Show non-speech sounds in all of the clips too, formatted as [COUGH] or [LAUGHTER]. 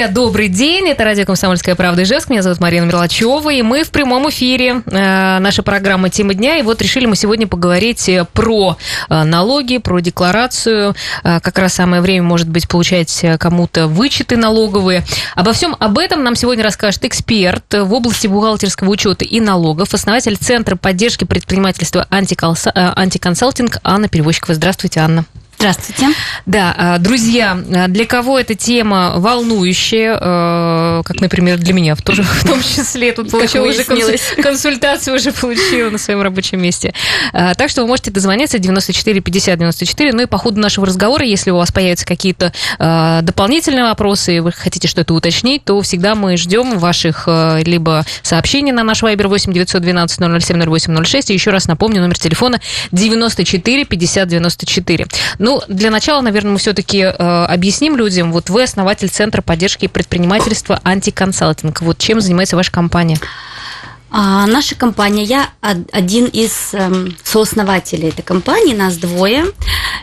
Друзья, добрый день. Это радио «Комсомольская правда» Ижевск. Меня зовут Марина Мерлачева. И мы в прямом эфире. Э, наша программа «Тема дня». И вот решили мы сегодня поговорить э, про э, налоги, про декларацию. Как раз самое время, может быть, получать кому-то вычеты налоговые. Обо всем об этом нам сегодня расскажет эксперт в области бухгалтерского учета и налогов, основатель Центра поддержки предпринимательства «Антиконсалтинг» Анна Перевозчикова. Здравствуйте, Анна. Здравствуйте. Да, а, друзья, а, для кого эта тема волнующая, а, как, например, для меня тоже в том числе, тут получила уже консультацию, уже получила на своем рабочем месте. Так что вы можете дозвониться 94 50 94, ну и по ходу нашего разговора, если у вас появятся какие-то дополнительные вопросы, и вы хотите что-то уточнить, то всегда мы ждем ваших либо сообщений на наш Viber 8 912 007 08 06, и еще раз напомню, номер телефона 94 50 94. Ну, ну, для начала, наверное, мы все-таки э, объясним людям. Вот вы основатель Центра поддержки предпринимательства «Антиконсалтинг». Вот чем занимается ваша компания? А, наша компания, я один из эм, сооснователей этой компании, нас двое.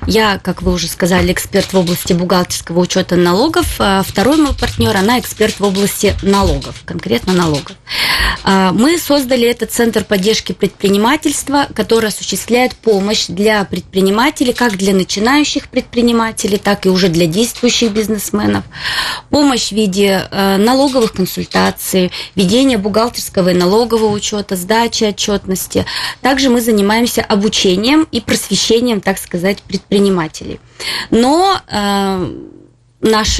Я, как вы уже сказали, эксперт в области бухгалтерского учета налогов. А второй мой партнер, она эксперт в области налогов, конкретно налогов. А, мы создали этот центр поддержки предпринимательства, который осуществляет помощь для предпринимателей, как для начинающих предпринимателей, так и уже для действующих бизнесменов. Помощь в виде э, налоговых консультаций, ведения бухгалтерского и налогового налогового учета, сдачи отчетности. Также мы занимаемся обучением и просвещением, так сказать, предпринимателей. Но э, наш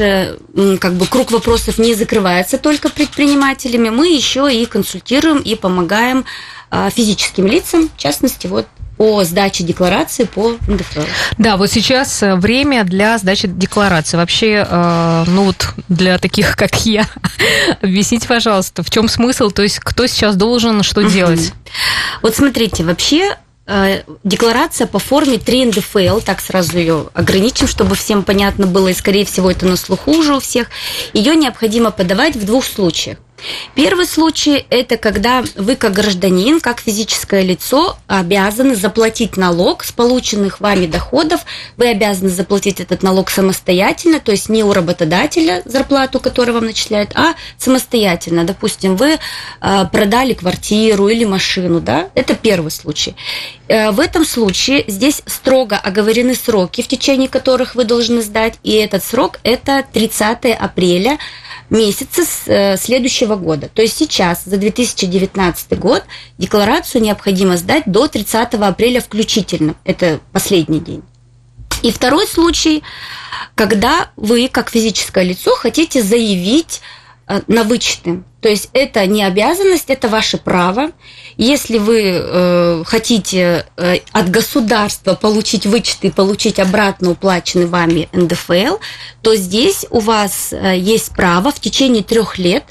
как бы круг вопросов не закрывается только предпринимателями. Мы еще и консультируем и помогаем э, физическим лицам, в частности, вот о сдаче декларации по НДФЛ. Да, вот сейчас э, время для сдачи декларации. Вообще, э, ну вот для таких, как я, [LAUGHS] объясните, пожалуйста, в чем смысл, то есть кто сейчас должен что делать? Вот смотрите, вообще э, декларация по форме 3 НДФЛ, так сразу ее ограничим, чтобы всем понятно было, и скорее всего это на слуху уже у всех, ее необходимо подавать в двух случаях. Первый случай – это когда вы как гражданин, как физическое лицо обязаны заплатить налог с полученных вами доходов. Вы обязаны заплатить этот налог самостоятельно, то есть не у работодателя зарплату, которую вам начисляют, а самостоятельно. Допустим, вы э, продали квартиру или машину, да? Это первый случай. Э, в этом случае здесь строго оговорены сроки, в течение которых вы должны сдать, и этот срок – это 30 апреля месяца э, следующего года. То есть сейчас, за 2019 год, декларацию необходимо сдать до 30 апреля включительно. Это последний день. И второй случай, когда вы, как физическое лицо, хотите заявить на вычеты. То есть это не обязанность, это ваше право. Если вы э, хотите э, от государства получить вычеты и получить обратно уплаченный вами НДФЛ, то здесь у вас э, есть право в течение трех лет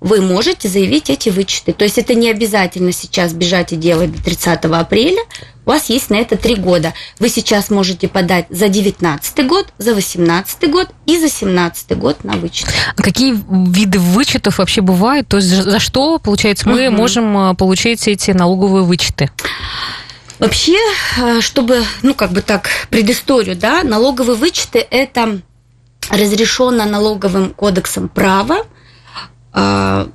вы можете заявить эти вычеты. То есть это не обязательно сейчас бежать и делать до 30 апреля. У вас есть на это три года. Вы сейчас можете подать за 19 год, за 18 год и за 17 год на вычет. А какие виды вычетов вообще бывают? То есть за что, получается, мы угу. можем а, получить эти налоговые вычеты? Вообще, а, чтобы, ну, как бы так, предысторию, да, налоговые вычеты – это разрешено налоговым кодексом право, а,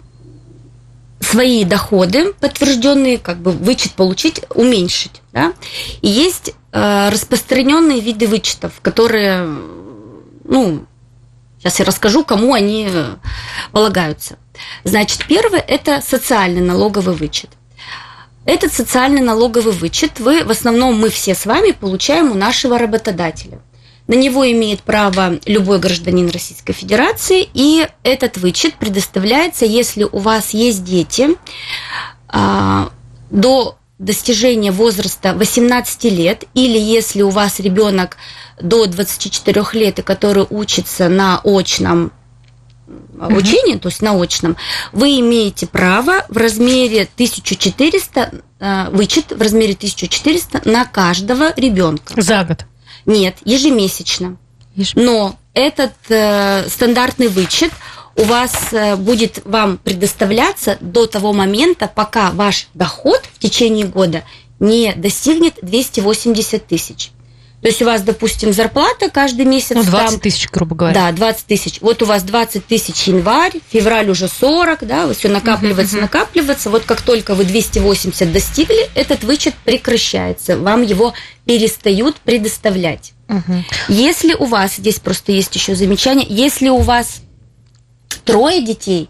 свои доходы подтвержденные, как бы вычет получить, уменьшить. Да? И есть э, распространенные виды вычетов, которые, ну, сейчас я расскажу, кому они полагаются. Значит, первый – это социальный налоговый вычет. Этот социальный налоговый вычет вы, в основном мы все с вами получаем у нашего работодателя – на него имеет право любой гражданин Российской Федерации, и этот вычет предоставляется, если у вас есть дети а, до достижения возраста 18 лет, или если у вас ребенок до 24 лет, и который учится на очном обучении, uh-huh. то есть на очном, вы имеете право в размере 1400, а, вычет в размере 1400 на каждого ребенка. За год. Нет, ежемесячно. ежемесячно. Но этот э, стандартный вычет у вас э, будет вам предоставляться до того момента, пока ваш доход в течение года не достигнет 280 тысяч. То есть у вас, допустим, зарплата каждый месяц. Ну, 20 там, тысяч, грубо говоря. Да, 20 тысяч. Вот у вас 20 тысяч январь, февраль уже 40, да, вот все накапливается, uh-huh, накапливается. Вот как только вы 280 достигли, этот вычет прекращается. Вам его перестают предоставлять. Uh-huh. Если у вас, здесь просто есть еще замечание, если у вас трое детей,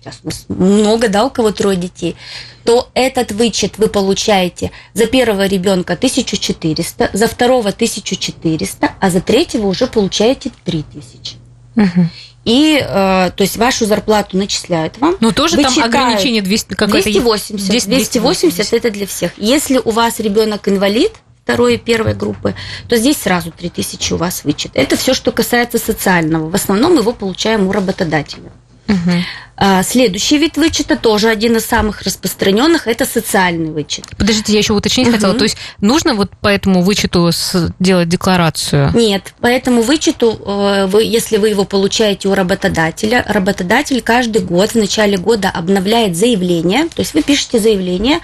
сейчас много, да, у кого трое детей, то этот вычет вы получаете за первого ребенка 1400, за второго 1400, а за третьего уже получаете 3000. Угу. И, э, то есть, вашу зарплату начисляют вам. Ну, тоже там ограничение 200, 280. 200, 280 это для всех. Если у вас ребенок инвалид, второй и первой группы, то здесь сразу 3000 у вас вычет. Это все, что касается социального. В основном его получаем у работодателя. Угу. Следующий вид вычета тоже один из самых распространенных это социальный вычет. Подождите, я еще уточнить угу. хотела. То есть нужно вот по этому вычету делать декларацию? Нет, по этому вычету, э, вы, если вы его получаете у работодателя, работодатель каждый год в начале года обновляет заявление. То есть вы пишете заявление,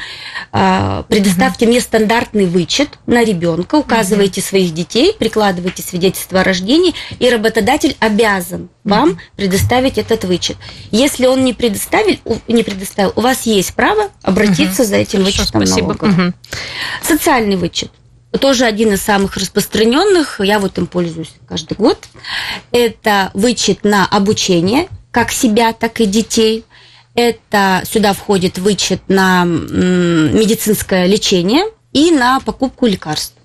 а, предоставьте угу. мне стандартный вычет на ребенка, указываете угу. своих детей, прикладываете свидетельство о рождении, и работодатель обязан вам предоставить этот вычет. Если он не предоставил, не предоставил, у вас есть право обратиться угу. за этим Хорошо, вычетом спасибо. налога. Угу. Социальный вычет тоже один из самых распространенных, я вот им пользуюсь каждый год. Это вычет на обучение, как себя, так и детей. Это сюда входит вычет на медицинское лечение и на покупку лекарств.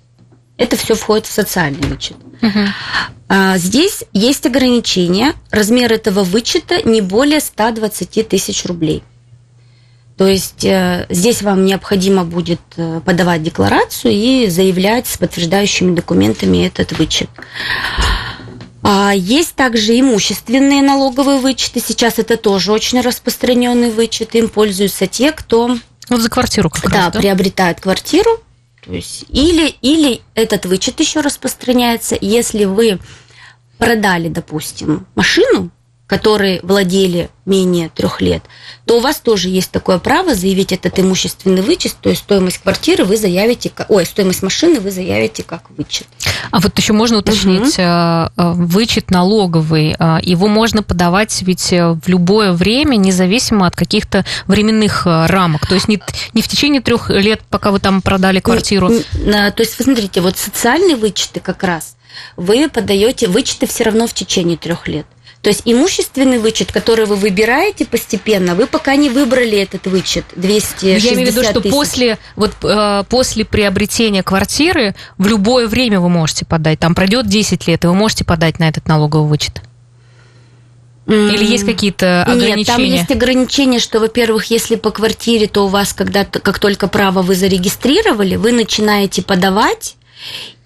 Это все входит в социальный вычет. Угу. Здесь есть ограничение. Размер этого вычета не более 120 тысяч рублей. То есть э, здесь вам необходимо будет э, подавать декларацию и заявлять с подтверждающими документами этот вычет. А есть также имущественные налоговые вычеты. Сейчас это тоже очень распространенный вычет. Им пользуются те, кто вот за квартиру как да, раз, да, приобретает квартиру то есть или, или этот вычет еще распространяется, если вы продали, допустим, машину, которые владели менее трех лет, то у вас тоже есть такое право заявить этот имущественный вычет, то есть стоимость квартиры вы заявите, ой, стоимость машины вы заявите как вычет. А вот еще можно уточнить, угу. вычет налоговый, а, его можно подавать ведь э, в любое время, независимо от каких-то временных рамок, то есть не, не в течение трех лет, пока вы там продали квартиру. То есть, вы смотрите, вот социальные вычеты как раз, вы подаете вычеты все равно в течение трех лет. То есть имущественный вычет, который вы выбираете постепенно, вы пока не выбрали этот вычет 260 ну, Я имею в виду, что тысяч. после, вот, э, после приобретения квартиры в любое время вы можете подать. Там пройдет 10 лет, и вы можете подать на этот налоговый вычет. Или есть какие-то ограничения? Нет, там есть ограничения, что, во-первых, если по квартире, то у вас, когда как только право вы зарегистрировали, вы начинаете подавать,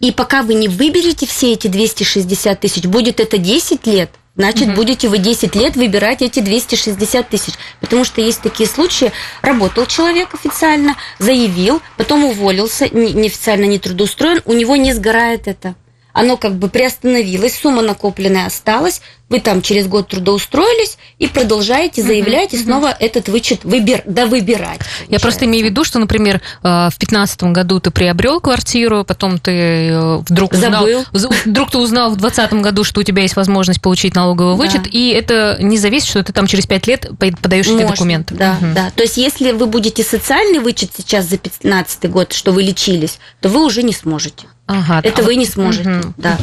и пока вы не выберете все эти 260 тысяч, будет это 10 лет – значит, угу. будете вы 10 лет выбирать эти 260 тысяч. Потому что есть такие случаи, работал человек официально, заявил, потом уволился, неофициально не трудоустроен, у него не сгорает это. Оно как бы приостановилось, сумма накопленная осталась, вы там через год трудоустроились и продолжаете заявлять, uh-huh, и снова uh-huh. этот вычет выбир, да выбирать. Получается. Я просто имею в виду, что, например, э, в 2015 году ты приобрел квартиру, потом ты э, вдруг узнал, Забыл. вдруг ты узнал в 2020 году, что у тебя есть возможность получить налоговый вычет, да. и это не зависит, что ты там через 5 лет подаешь Можно, эти документы. Да, uh-huh. да. То есть, если вы будете социальный вычет сейчас за 2015 год, что вы лечились, то вы уже не сможете. Ага, это да. вы не сможете. Угу, да.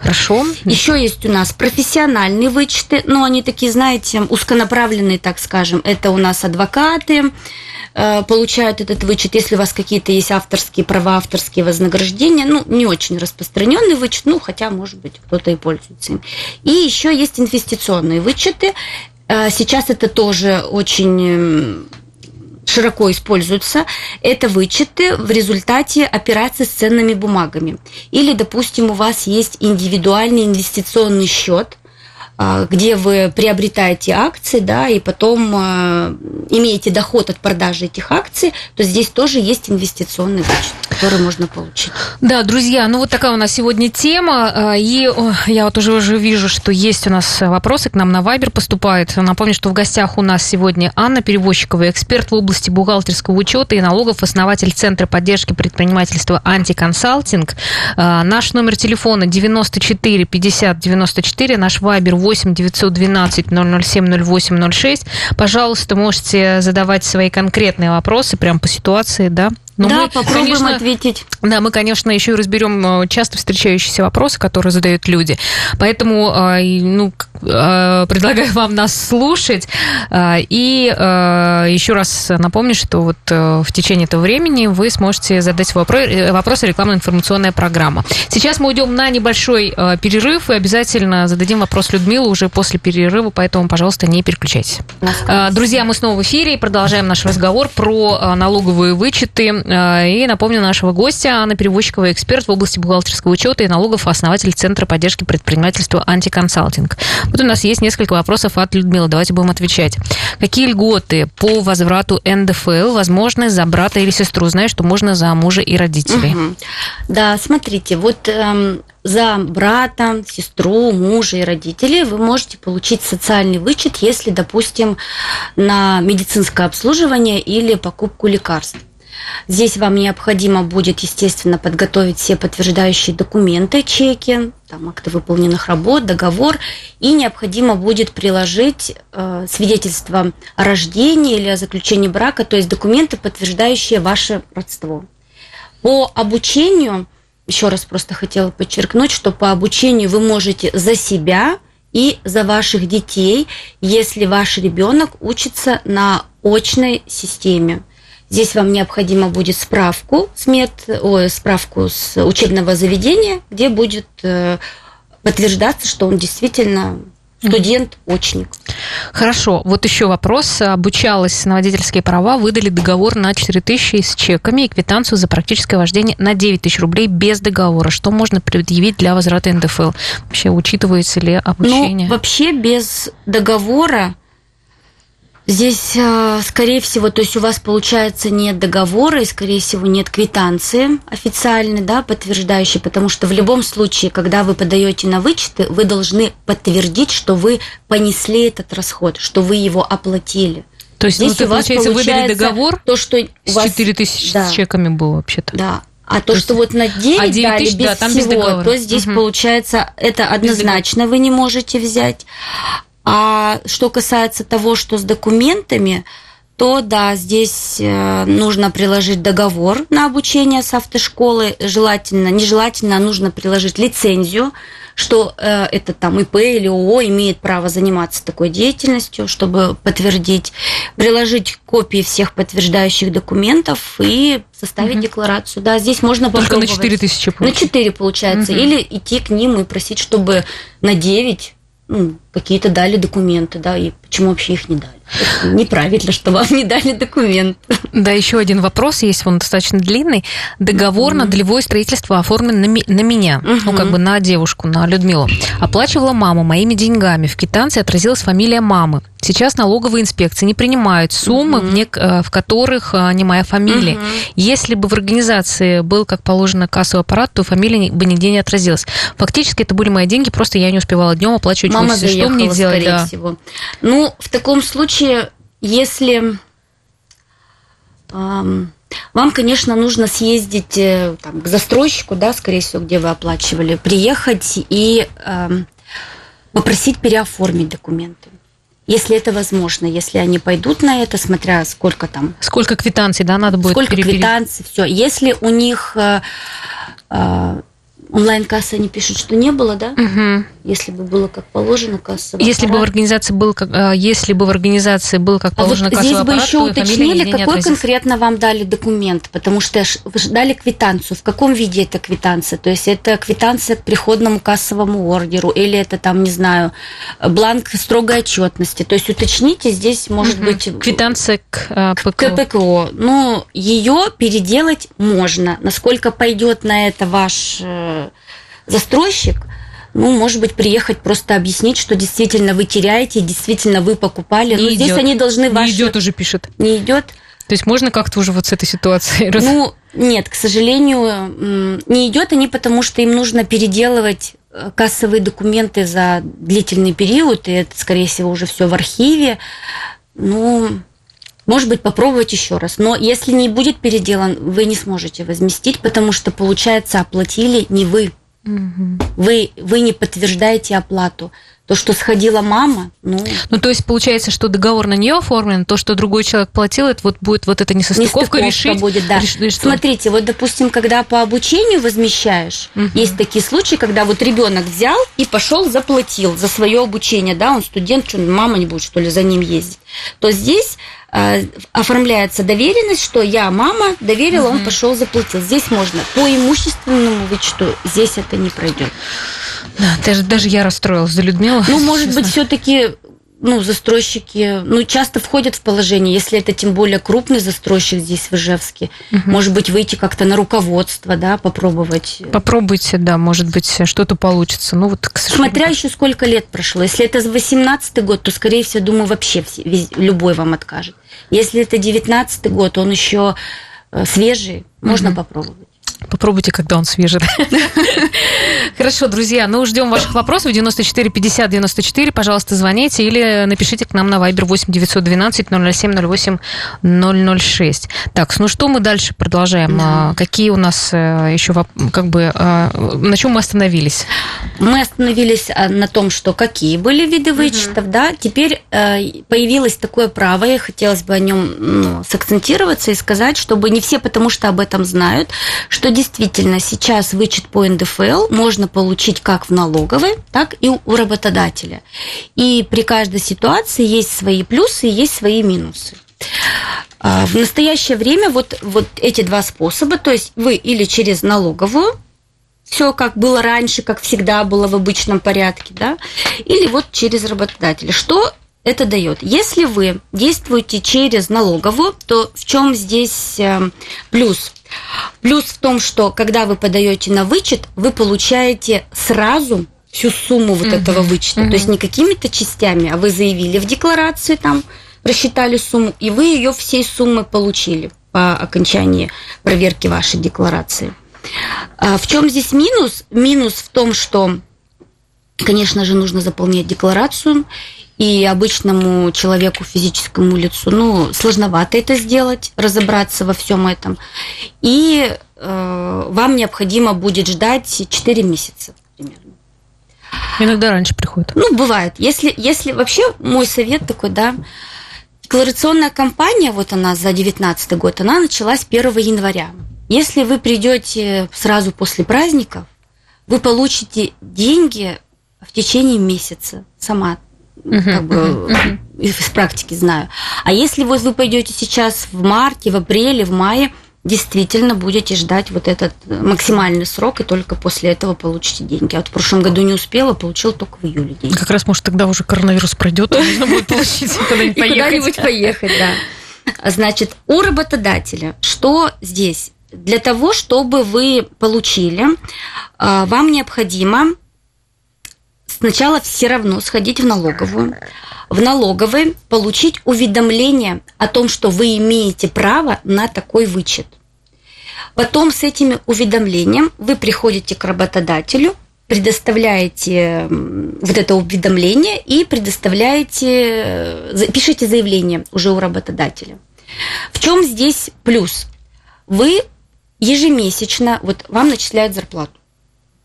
Хорошо. Еще есть у нас профессиональные вычеты, но они такие, знаете, узконаправленные, так скажем. Это у нас адвокаты э, получают этот вычет, если у вас какие-то есть авторские права, авторские вознаграждения, ну, не очень распространенный вычет, ну, хотя, может быть, кто-то и пользуется им. И еще есть инвестиционные вычеты. Э, сейчас это тоже очень широко используются, это вычеты в результате операций с ценными бумагами. Или, допустим, у вас есть индивидуальный инвестиционный счет, где вы приобретаете акции, да, и потом э, имеете доход от продажи этих акций, то здесь тоже есть инвестиционный вычет. который можно получить. Да, друзья, ну вот такая у нас сегодня тема. И я вот уже, уже вижу, что есть у нас вопросы к нам на Вайбер поступают. Напомню, что в гостях у нас сегодня Анна Перевозчикова, эксперт в области бухгалтерского учета и налогов, основатель Центра поддержки предпринимательства «Антиконсалтинг». Наш номер телефона 94 50 94, наш Вайбер 8 912 007 08 06. Пожалуйста, можете задавать свои конкретные вопросы прямо по ситуации, да, но да, мы, попробуем конечно, ответить. Да, мы, конечно, еще и разберем э, часто встречающиеся вопросы, которые задают люди. Поэтому э, ну, э, предлагаю вам нас слушать. И еще раз напомню, что вот в течение этого времени вы сможете задать вопрос, вопрос рекламно-информационная программа. Сейчас мы уйдем на небольшой перерыв и обязательно зададим вопрос Людмилы уже после перерыва, поэтому, пожалуйста, не переключайтесь. Друзья, мы снова в эфире и продолжаем наш разговор про налоговые вычеты и напомню нашего гостя, Анна Перевозчикова, эксперт в области бухгалтерского учета и налогов, основатель Центра поддержки предпринимательства «Антиконсалтинг». Вот у нас есть несколько вопросов от Людмилы. Давайте будем отвечать. Какие льготы по возврату НДФЛ возможны за брата или сестру? Знаю, что можно за мужа и родителей. Угу. Да, смотрите, вот эм, за брата, сестру, мужа и родителей вы можете получить социальный вычет, если, допустим, на медицинское обслуживание или покупку лекарств. Здесь вам необходимо будет, естественно, подготовить все подтверждающие документы, чеки, там, акты выполненных работ, договор, и необходимо будет приложить э, свидетельство о рождении или о заключении брака, то есть документы, подтверждающие ваше родство. По обучению, еще раз просто хотела подчеркнуть, что по обучению вы можете за себя и за ваших детей, если ваш ребенок учится на очной системе. Здесь вам необходимо будет справку с мед, ой, справку с учебного заведения, где будет э, подтверждаться, что он действительно студент, очник. Хорошо. Вот еще вопрос. Обучалась на водительские права, выдали договор на 4 тысячи с чеками и квитанцию за практическое вождение на 9 тысяч рублей без договора. Что можно предъявить для возврата НДФЛ? Вообще учитывается ли обучение? Ну, вообще без договора Здесь, э, скорее всего, то есть у вас получается нет договора и, скорее всего, нет квитанции официальной, да, подтверждающей, потому что в любом случае, когда вы подаете на вычеты, вы должны подтвердить, что вы понесли этот расход, что вы его оплатили. То есть, Здесь ну, у вас получается, выдали договор, то, что у вас... 4 тысячи да, с чеками было вообще-то. Да, а то, то что вот на 9, а 9 дали тысяч, без да, там всего, без то здесь угу. получается, это однозначно вы не можете взять. А что касается того, что с документами, то да, здесь э, нужно приложить договор на обучение с автошколы, желательно, нежелательно, а нужно приложить лицензию, что э, это там ИП или ООО имеет право заниматься такой деятельностью, чтобы подтвердить, приложить копии всех подтверждающих документов и составить угу. декларацию. Да, здесь можно Только попробовать. на 4 тысячи На 4 получается. Угу. Или идти к ним и просить, чтобы на 9 ну, какие-то дали документы, да, и почему вообще их не дали? Неправильно, что вам не дали документ. Да, еще один вопрос есть, он достаточно длинный. Договор mm-hmm. на долевое строительство оформлен на, ми- на меня, mm-hmm. ну, как бы на девушку, на Людмилу. Оплачивала мама моими деньгами. В квитанции отразилась фамилия мамы. Сейчас налоговые инспекции не принимают суммы, mm-hmm. в, не, э, в которых э, не моя фамилия. Mm-hmm. Если бы в организации был, как положено, кассовый аппарат, то фамилия бы нигде не отразилась. Фактически это были мои деньги, просто я не успевала днем оплачивать Мама заехала, Что мне делать? Да. Всего. Ну, в таком случае, если эм, вам, конечно, нужно съездить э, там, к застройщику, да, скорее всего, где вы оплачивали, приехать и эм, попросить переоформить документы если это возможно, если они пойдут на это, смотря сколько там. Сколько квитанций, да, надо будет Сколько перепили... квитанций, все. Если у них э, э, онлайн-кассы они пишут, что не было, да? Угу. Если бы было как положено кассовый если аппарат. бы в организации был как, а, если бы в организации был как положено а вот кассовый здесь бы еще уточнили, какой конкретно вам дали документ, потому что вы дали квитанцию. В каком виде это квитанция? То есть это квитанция к приходному кассовому ордеру или это там, не знаю, бланк строгой отчетности. То есть уточните, здесь может угу. быть квитанция к а, ПКО. К ПКО. Ну, ее переделать можно. Насколько пойдет на это ваш э, застройщик, ну, может быть, приехать просто объяснить, что действительно вы теряете, действительно вы покупали. Не Но идет. здесь они должны ваши... Не идет уже, пишет. Не идет? То есть можно как-то уже вот с этой ситуацией... Ну, нет, к сожалению, не идет они, потому что им нужно переделывать э, кассовые документы за длительный период, и это, скорее всего, уже все в архиве. Ну, может быть, попробовать еще раз. Но если не будет переделан, вы не сможете возместить, потому что, получается, оплатили не вы. Угу. Вы, вы не подтверждаете оплату. То, что сходила мама, ну... Ну, то есть, получается, что договор на нее оформлен, то, что другой человек платил, это вот будет вот эта несостыковка, несостыковка решить... будет, да. Решить, Смотрите, вот, допустим, когда по обучению возмещаешь, угу. есть такие случаи, когда вот ребенок взял и пошел заплатил за свое обучение, да, он студент, что мама не будет, что ли, за ним ездить, то здесь оформляется доверенность, что я мама доверила, угу. он пошел заплатил. Здесь можно по имущественному вычету, здесь это не пройдет. Да, даже, даже я расстроилась за Людмилу. Ну, может честно. быть, все-таки ну, застройщики, ну, часто входят в положение, если это тем более крупный застройщик здесь в Ижевске, угу. может быть, выйти как-то на руководство, да, попробовать. Попробуйте, да, может быть, что-то получится. Ну, вот, к сожалению... Смотря еще сколько лет прошло. Если это 18 год, то, скорее всего, думаю, вообще все, любой вам откажет. Если это 19 год, он еще э, свежий, можно угу. попробовать. Попробуйте, когда он свежий. [LAUGHS] Хорошо, друзья, ну ждем ваших вопросов. 94 50 94. Пожалуйста, звоните или напишите к нам на Viber 8 912 007 08 006. Так, ну что мы дальше продолжаем? Да. Какие у нас э, еще, как бы, э, на чем мы остановились? Мы остановились э, на том, что какие были виды вычетов, угу. да. Теперь появилось такое право, и хотелось бы о нем ну, сакцентироваться и сказать, чтобы не все, потому что об этом знают, что действительно сейчас вычет по НДФЛ можно получить как в налоговой, так и у работодателя. И при каждой ситуации есть свои плюсы и есть свои минусы. А, в настоящее время вот, вот эти два способа, то есть вы или через налоговую, все как было раньше, как всегда было в обычном порядке, да, или вот через работодателя. Что это дает? Если вы действуете через налоговую, то в чем здесь э, плюс? Плюс в том, что когда вы подаете на вычет, вы получаете сразу всю сумму вот uh-huh. этого вычета. Uh-huh. То есть не какими-то частями, а вы заявили в декларации, там рассчитали сумму, и вы ее всей суммы получили по окончании проверки вашей декларации. А в чем здесь минус? Минус в том, что, конечно же, нужно заполнять декларацию, и обычному человеку, физическому лицу, ну, сложновато это сделать, разобраться во всем этом. И э, вам необходимо будет ждать 4 месяца примерно. Иногда раньше приходит. Ну, бывает. Если, если вообще мой совет такой, да, декларационная кампания, вот она за 2019 год, она началась 1 января. Если вы придете сразу после праздников, вы получите деньги в течение месяца сама uh-huh, как бы uh-huh. из практики знаю. А если вот вы пойдете сейчас в марте, в апреле, в мае, действительно будете ждать вот этот максимальный срок, и только после этого получите деньги. А вот в прошлом году не успела, получил только в июле деньги. Как раз, может, тогда уже коронавирус пройдет, и можно будет получить [LAUGHS] куда-нибудь поехать. Куда-нибудь поехать, да. Значит, у работодателя что здесь? Для того, чтобы вы получили, а, вам необходимо сначала все равно сходить в налоговую, в налоговой получить уведомление о том, что вы имеете право на такой вычет. Потом с этим уведомлением вы приходите к работодателю, предоставляете вот это уведомление и предоставляете, пишите заявление уже у работодателя. В чем здесь плюс? Вы ежемесячно, вот вам начисляют зарплату,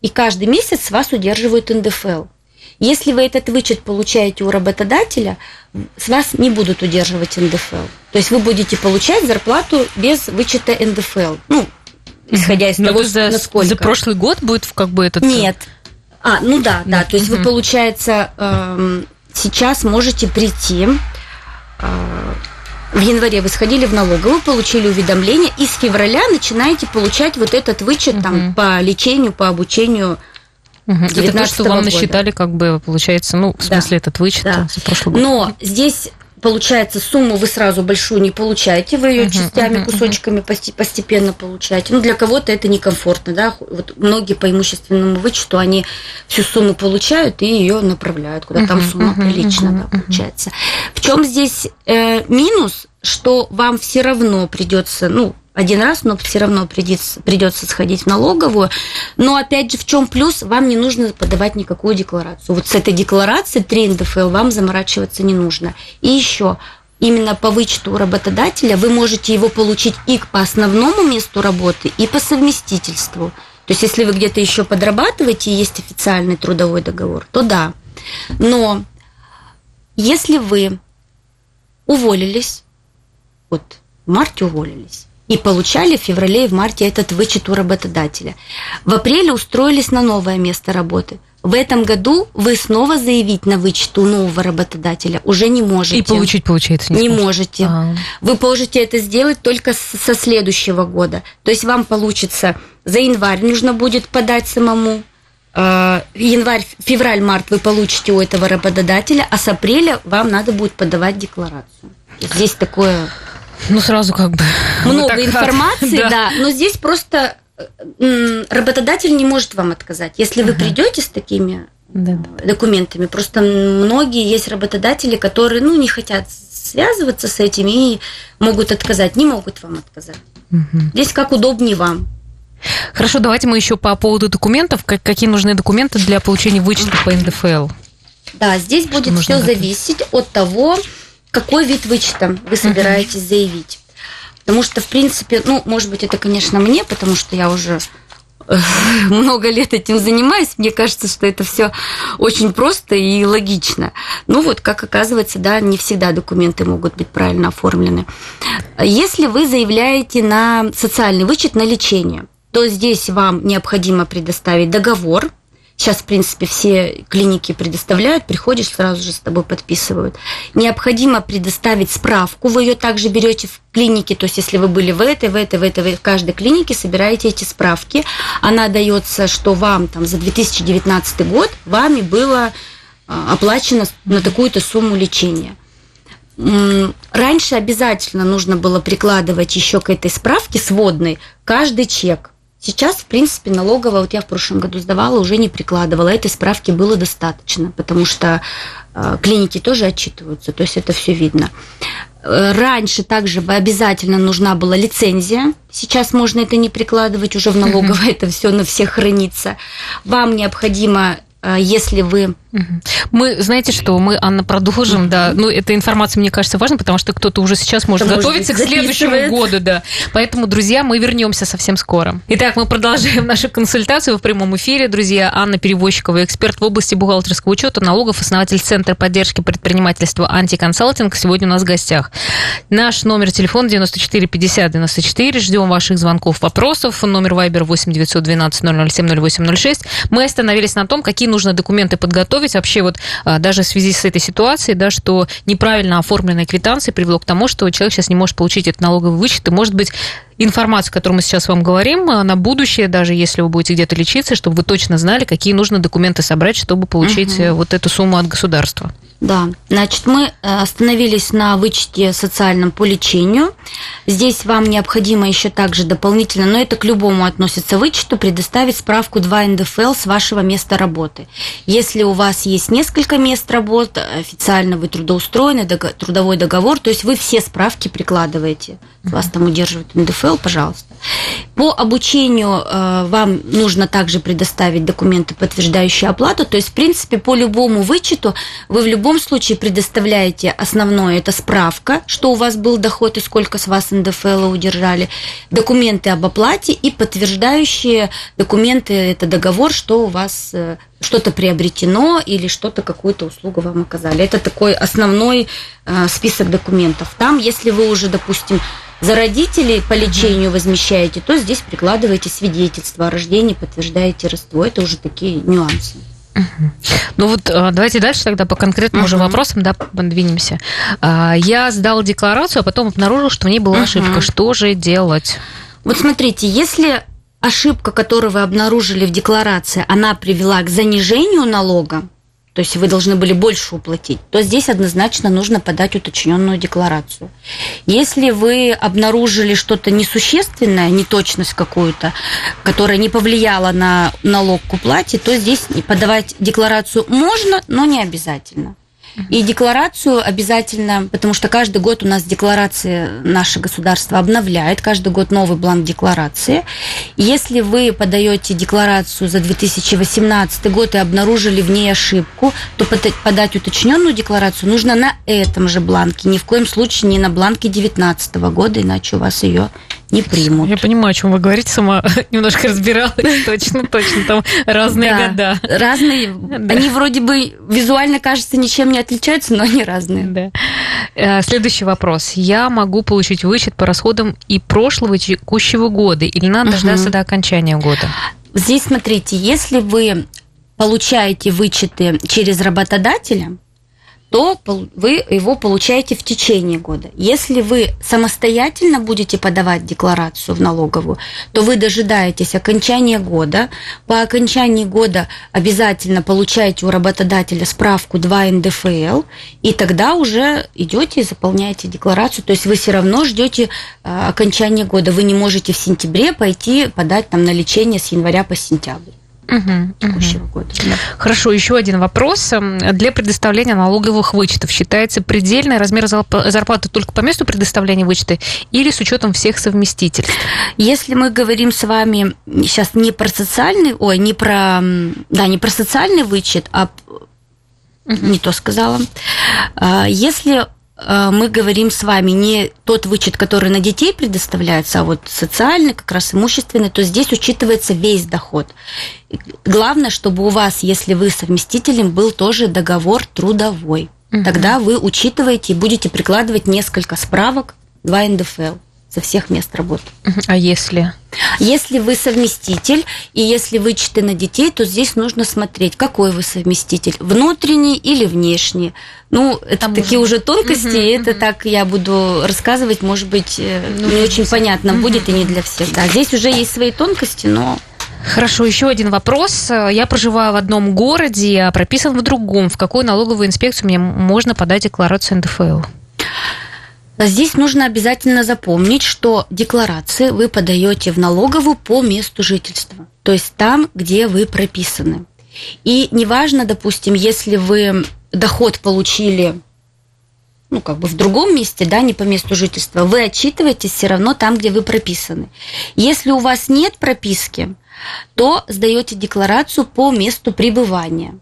и каждый месяц вас удерживают НДФЛ – если вы этот вычет получаете у работодателя, с вас не будут удерживать НДФЛ. То есть вы будете получать зарплату без вычета НДФЛ. Ну, исходя из Но того, за, насколько. За прошлый год будет как бы этот... Нет. А, ну да, да. То есть вы, получается, эм, сейчас можете прийти э, в январе вы сходили в налоговую, получили уведомление, и с февраля начинаете получать вот этот вычет uh там по лечению, по обучению Угу. Это то, что вам года. насчитали, как бы, получается, ну, в смысле, да. этот вычет да. за прошлый год. Но здесь получается, сумму вы сразу большую не получаете, вы ее uh-huh, частями, uh-huh, кусочками uh-huh. постепенно получаете. Ну, для кого-то это некомфортно, да. Вот многие по имущественному вычету, они всю сумму получают и ее направляют, куда uh-huh, там сумма uh-huh, приличная, uh-huh, да, получается. В чем здесь э, минус, что вам все равно придется, ну, один раз, но все равно придется, придется сходить в налоговую. Но опять же, в чем плюс? Вам не нужно подавать никакую декларацию. Вот с этой декларацией 3 НДФЛ вам заморачиваться не нужно. И еще именно по вычету работодателя вы можете его получить и по основному месту работы, и по совместительству. То есть, если вы где-то еще подрабатываете и есть официальный трудовой договор, то да. Но если вы уволились, вот в марте уволились, и получали в феврале и в марте этот вычет у работодателя. В апреле устроились на новое место работы. В этом году вы снова заявить на вычет у нового работодателя уже не можете. И получить, получается, не, не можете. А-а-а. Вы можете это сделать только со следующего года. То есть вам получится за январь нужно будет подать самому, а, январь, февраль, март вы получите у этого работодателя, а с апреля вам надо будет подавать декларацию. Здесь такое ну, сразу как бы... [LAUGHS] Много информации, да. да. Но здесь просто работодатель не может вам отказать. Если вы придете с такими да, да. документами, просто многие есть работодатели, которые ну, не хотят связываться с этим и могут отказать, не могут вам отказать. Угу. Здесь как удобнее вам. Хорошо, давайте мы еще по поводу документов. Какие нужны документы для получения вычета по НДФЛ? Да, здесь Что будет все зависеть от того, какой вид вычета вы собираетесь заявить. Потому что, в принципе, ну, может быть, это, конечно, мне, потому что я уже э, [LAUGHS] много лет этим занимаюсь, мне кажется, что это все очень просто и логично. Ну вот, как оказывается, да, не всегда документы могут быть правильно оформлены. Если вы заявляете на социальный вычет на лечение, то здесь вам необходимо предоставить договор Сейчас, в принципе, все клиники предоставляют, приходишь, сразу же с тобой подписывают. Необходимо предоставить справку, вы ее также берете в клинике, то есть если вы были в этой, в этой, в этой, в каждой клинике, собираете эти справки. Она дается, что вам там за 2019 год вами было а, оплачено на такую-то сумму лечения. Раньше обязательно нужно было прикладывать еще к этой справке сводной каждый чек – Сейчас, в принципе, налоговая, вот я в прошлом году сдавала, уже не прикладывала. Этой справки было достаточно, потому что э, клиники тоже отчитываются, то есть это все видно. Э, раньше также обязательно нужна была лицензия. Сейчас можно это не прикладывать, уже в налоговой [LAUGHS] это все на всех хранится. Вам необходимо если вы... Мы, знаете что, мы, Анна, продолжим, да, ну, эта информация, мне кажется, важна, потому что кто-то уже сейчас может Это готовиться может быть, к следующему году, да. Поэтому, друзья, мы вернемся совсем скоро. Итак, мы продолжаем [LAUGHS] нашу консультацию в прямом эфире, друзья. Анна Перевозчикова, эксперт в области бухгалтерского учета, налогов, основатель Центра поддержки предпринимательства «Антиконсалтинг», сегодня у нас в гостях. Наш номер телефона 94 50 94, ждем ваших звонков, вопросов, номер Viber 8 912 007 0806. Мы остановились на том, какие нужно документы подготовить. Вообще вот а, даже в связи с этой ситуацией, да, что неправильно оформленная квитанция привело к тому, что человек сейчас не может получить этот налоговый вычет. И, может быть, информацию, которую мы сейчас вам говорим, а, на будущее, даже если вы будете где-то лечиться, чтобы вы точно знали, какие нужно документы собрать, чтобы получить угу. вот эту сумму от государства. Да, значит, мы э, остановились на вычете социальном по лечению. Здесь вам необходимо еще также дополнительно, но это к любому относится вычету, предоставить справку 2 НДФЛ с вашего места работы. Если у вас есть несколько мест работы, официально вы трудоустроены, трудовой договор, то есть вы все справки прикладываете. Вас там удерживает НДФЛ, пожалуйста. По обучению э, вам нужно также предоставить документы, подтверждающие оплату. То есть, в принципе, по любому вычету вы в любом случае предоставляете основное, это справка, что у вас был доход и сколько с вас НДФЛ удержали, документы об оплате и подтверждающие документы, это договор, что у вас э, что-то приобретено или что-то, какую-то услугу вам оказали. Это такой основной э, список документов. Там, если вы уже, допустим, за родителей по лечению возмещаете, то здесь прикладываете свидетельство о рождении, подтверждаете родство. Это уже такие нюансы. Ну вот а, давайте дальше тогда по конкретным uh-huh. уже вопросам да, подвинемся. А, я сдал декларацию, а потом обнаружил, что в ней была uh-huh. ошибка. Что же делать? Вот смотрите, если ошибка, которую вы обнаружили в декларации, она привела к занижению налога, то есть вы должны были больше уплатить, то здесь однозначно нужно подать уточненную декларацию. Если вы обнаружили что-то несущественное, неточность какую-то, которая не повлияла на налог к уплате, то здесь подавать декларацию можно, но не обязательно. И декларацию обязательно, потому что каждый год у нас декларации наше государство обновляет, каждый год новый бланк декларации. Если вы подаете декларацию за 2018 год и обнаружили в ней ошибку, то подать уточненную декларацию нужно на этом же бланке, ни в коем случае не на бланке 2019 года, иначе у вас ее не примут. Я понимаю, о чем вы говорите, сама [LAUGHS] немножко разбиралась. [LAUGHS] Точно, точно, там разные да, года. Разные. [LAUGHS] Они вроде бы визуально, кажется, ничем не отличаются, но они разные. Да. Э, следующий вопрос. Я могу получить вычет по расходам и прошлого, и текущего года, или надо дождаться до окончания года? Здесь, смотрите, если вы получаете вычеты через работодателя, то вы его получаете в течение года. Если вы самостоятельно будете подавать декларацию в налоговую, то вы дожидаетесь окончания года. По окончании года обязательно получаете у работодателя справку 2 НДФЛ, и тогда уже идете и заполняете декларацию. То есть вы все равно ждете а, окончания года. Вы не можете в сентябре пойти подать там на лечение с января по сентябрь угу, текущего угу. года. Да. Хорошо, еще один вопрос. Для предоставления налоговых вычетов считается предельный размер зарплаты только по месту предоставления вычета или с учетом всех совместительств? Если мы говорим с вами сейчас не про социальный, ой, не про, да, не про социальный вычет, а угу. не то сказала. А, если мы говорим с вами не тот вычет, который на детей предоставляется, а вот социальный, как раз имущественный, то здесь учитывается весь доход. Главное, чтобы у вас, если вы совместителем, был тоже договор трудовой. Угу. Тогда вы учитываете и будете прикладывать несколько справок, 2 НДФЛ со всех мест работы. А если? Если вы совместитель, и если вычеты на детей, то здесь нужно смотреть, какой вы совместитель, внутренний или внешний. Ну, это Там такие уже, уже тонкости, угу, и это угу. так я буду рассказывать, может быть, э, ну, не очень понятно угу. будет и не для всех. Да, здесь уже есть свои тонкости, но Хорошо, еще один вопрос. Я проживаю в одном городе, а прописан в другом. В какую налоговую инспекцию мне можно подать декларацию НДФЛ? Здесь нужно обязательно запомнить, что декларации вы подаете в налоговую по месту жительства, то есть там, где вы прописаны. И неважно, допустим, если вы доход получили ну, как бы в другом месте, да, не по месту жительства, вы отчитываетесь все равно там, где вы прописаны. Если у вас нет прописки, то сдаете декларацию по месту пребывания.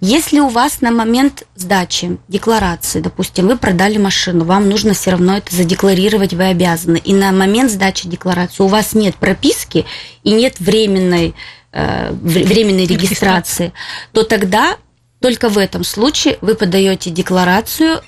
Если у вас на момент сдачи декларации, допустим, вы продали машину, вам нужно все равно это задекларировать, вы обязаны. И на момент сдачи декларации у вас нет прописки и нет временной, э, временной регистрации, то тогда только в этом случае вы подаете декларацию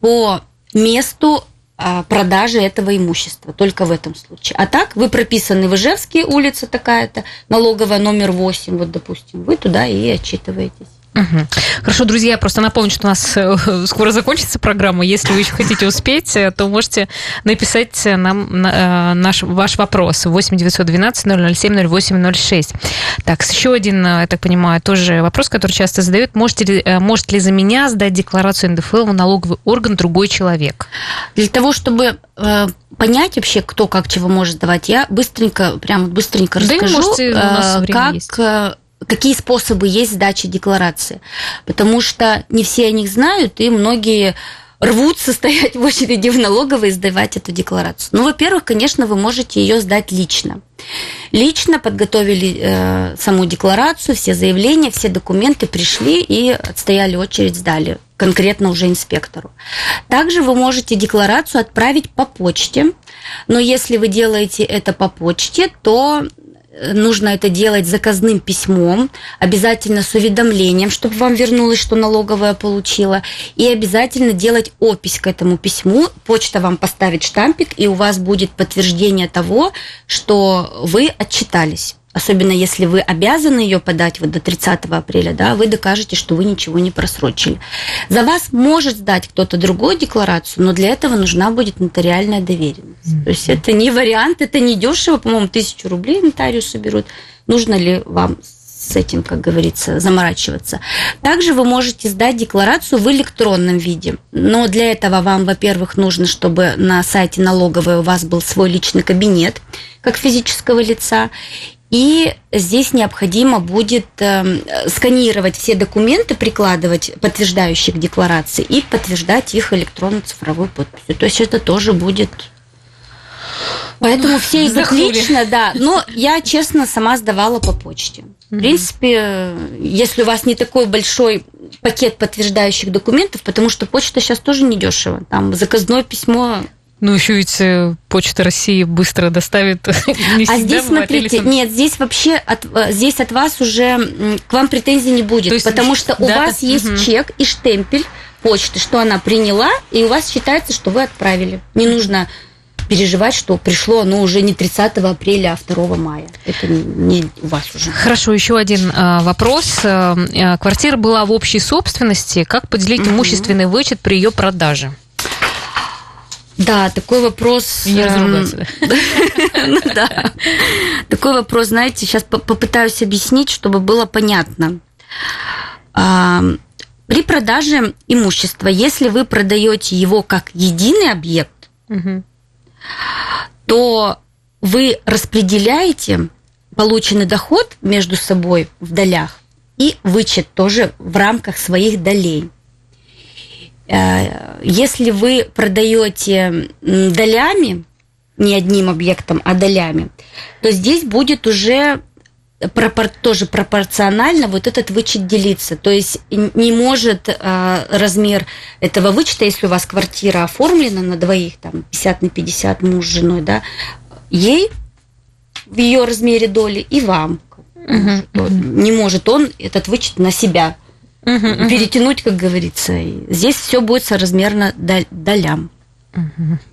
по месту э, продажи этого имущества. Только в этом случае. А так вы прописаны в Ижевске, улица такая-то, налоговая номер 8, вот, допустим, вы туда и отчитываетесь. Угу. Хорошо, друзья, я просто напомню, что у нас э, [LAUGHS] скоро закончится программа. Если вы еще хотите успеть, э, то можете написать нам э, наш, ваш вопрос 8 912 007 0806. Так, еще один, я так понимаю, тоже вопрос, который часто задают. Можете ли, может ли за меня сдать декларацию НДФЛ в налоговый орган другой человек? Для того, чтобы понять вообще, кто как чего может сдавать, я быстренько, прям быстренько да расскажу, можете, как есть какие способы есть сдачи декларации. Потому что не все о них знают, и многие рвутся [LAUGHS] стоять в очереди в налоговой и сдавать эту декларацию. Ну, во-первых, конечно, вы можете ее сдать лично. Лично подготовили э, саму декларацию, все заявления, все документы пришли и отстояли очередь, сдали конкретно уже инспектору. Также вы можете декларацию отправить по почте, но если вы делаете это по почте, то нужно это делать заказным письмом, обязательно с уведомлением, чтобы вам вернулось, что налоговая получила, и обязательно делать опись к этому письму. Почта вам поставит штампик, и у вас будет подтверждение того, что вы отчитались особенно если вы обязаны ее подать вот до 30 апреля, да, вы докажете, что вы ничего не просрочили. За вас может сдать кто-то другой декларацию, но для этого нужна будет нотариальная доверенность. Mm-hmm. То есть это не вариант, это не дешево, по-моему, тысячу рублей нотариусы берут. Нужно ли вам с этим, как говорится, заморачиваться. Также вы можете сдать декларацию в электронном виде. Но для этого вам, во-первых, нужно, чтобы на сайте налоговой у вас был свой личный кабинет, как физического лица. И здесь необходимо будет э, сканировать все документы, прикладывать подтверждающие к декларации и подтверждать их электронно-цифровой подписью. То есть это тоже будет Поэтому все идут лично, да. Но я, честно, сама сдавала по почте. В принципе, если у вас не такой большой пакет подтверждающих документов, потому что почта сейчас тоже недешево. Там заказное письмо ну, еще ведь э, Почта России быстро доставит. [LAUGHS] Не а здесь, смотрите, нет, здесь вообще от, э, здесь от вас уже к вам претензий не будет, есть, потому что у вас есть угу. чек и штемпель почты, что она приняла, и у вас считается, что вы отправили. Не нужно переживать, что пришло оно уже не 30 апреля, а 2 мая. Это не у вас уже. Хорошо, еще один э, вопрос. Э, квартира была в общей собственности. Как поделить mm имущественный вычет при ее продаже? Да, такой вопрос... не разругаться. [LAUGHS] Ну да. Такой вопрос, знаете, сейчас попытаюсь объяснить, чтобы было понятно. При продаже имущества, если вы продаете его как единый объект, то вы распределяете полученный доход между собой в долях и вычет тоже в рамках своих долей. Э, если вы продаете долями, не одним объектом, а долями, то здесь будет уже пропор тоже пропорционально вот этот вычет делиться. То есть не может э, размер этого вычета, если у вас квартира оформлена на двоих, там 50 на 50 муж с женой, да, ей в ее размере доли и вам. Угу, не может он этот вычет на себя угу, перетянуть, как говорится. Здесь все будет соразмерно долям.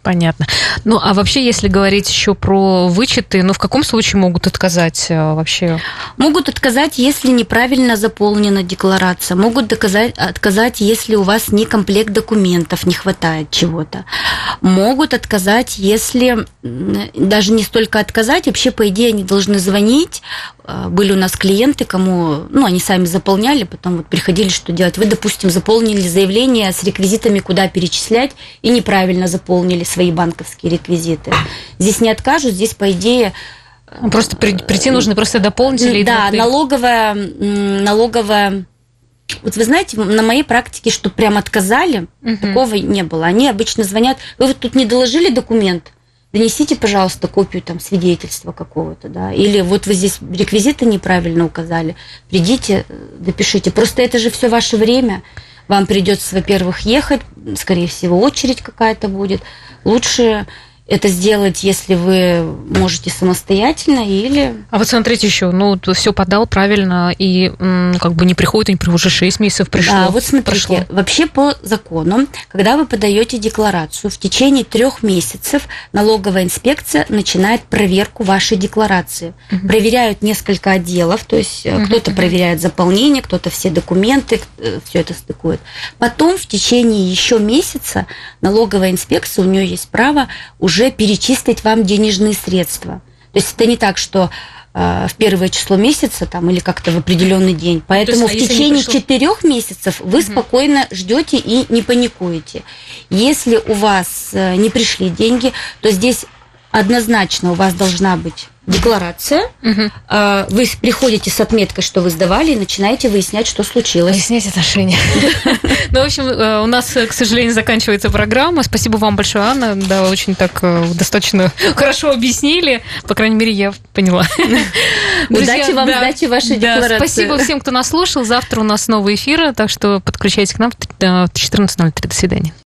Понятно. Ну, а вообще, если говорить еще про вычеты, ну, в каком случае могут отказать э, вообще? Могут отказать, если неправильно заполнена декларация. Могут доказать, отказать, если у вас не комплект документов, не хватает чего-то. Могут отказать, если даже не столько отказать, вообще, по идее, они должны звонить. Э, были у нас клиенты, кому, ну, они сами заполняли, потом вот приходили, что делать. Вы, допустим, заполнили заявление с реквизитами, куда перечислять, и неправильно заполнили свои банковские реквизиты. Здесь не откажут, здесь, по идее... Ну, просто прийти нужно просто дополнить или... Да, налоговая, налоговая вот вы знаете, на моей практике, что прям отказали, угу. такого не было. Они обычно звонят, вы вот тут не доложили документ, донесите, пожалуйста, копию там свидетельства какого-то, да, или вот вы здесь реквизиты неправильно указали, придите, допишите. Просто это же все ваше время, вам придется, во-первых, ехать, скорее всего, очередь какая-то будет. Лучше это сделать, если вы можете самостоятельно или... А вот смотрите еще, ну, все подал правильно, и как бы не приходит, не приходит, уже 6 месяцев пришло. Да, вот смотрите, прошло. вообще по закону, когда вы подаете декларацию, в течение трех месяцев налоговая инспекция начинает проверку вашей декларации. Угу. Проверяют несколько отделов, то есть угу. кто-то проверяет заполнение, кто-то все документы, э, все это стыкует. Потом в течение еще месяца налоговая инспекция, у нее есть право уже уже перечислить вам денежные средства. То есть это не так, что э, в первое число месяца там или как-то в определенный день. Поэтому есть, а в течение четырех месяцев вы угу. спокойно ждете и не паникуете. Если у вас э, не пришли деньги, то здесь однозначно у вас должна быть декларация, угу. вы приходите с отметкой, что вы сдавали, и начинаете выяснять, что случилось. Выяснять отношения. [LAUGHS] Ну, в общем, э, у нас, к сожалению, заканчивается программа. Спасибо вам большое, Анна. Да, очень так э, достаточно [LAUGHS] хорошо объяснили. По крайней мере, я поняла. [LAUGHS] Удачи вам, удачи вашей декларации. Спасибо всем, кто нас слушал. Завтра у нас новый эфир, так что подключайтесь к нам в 14.03. До свидания.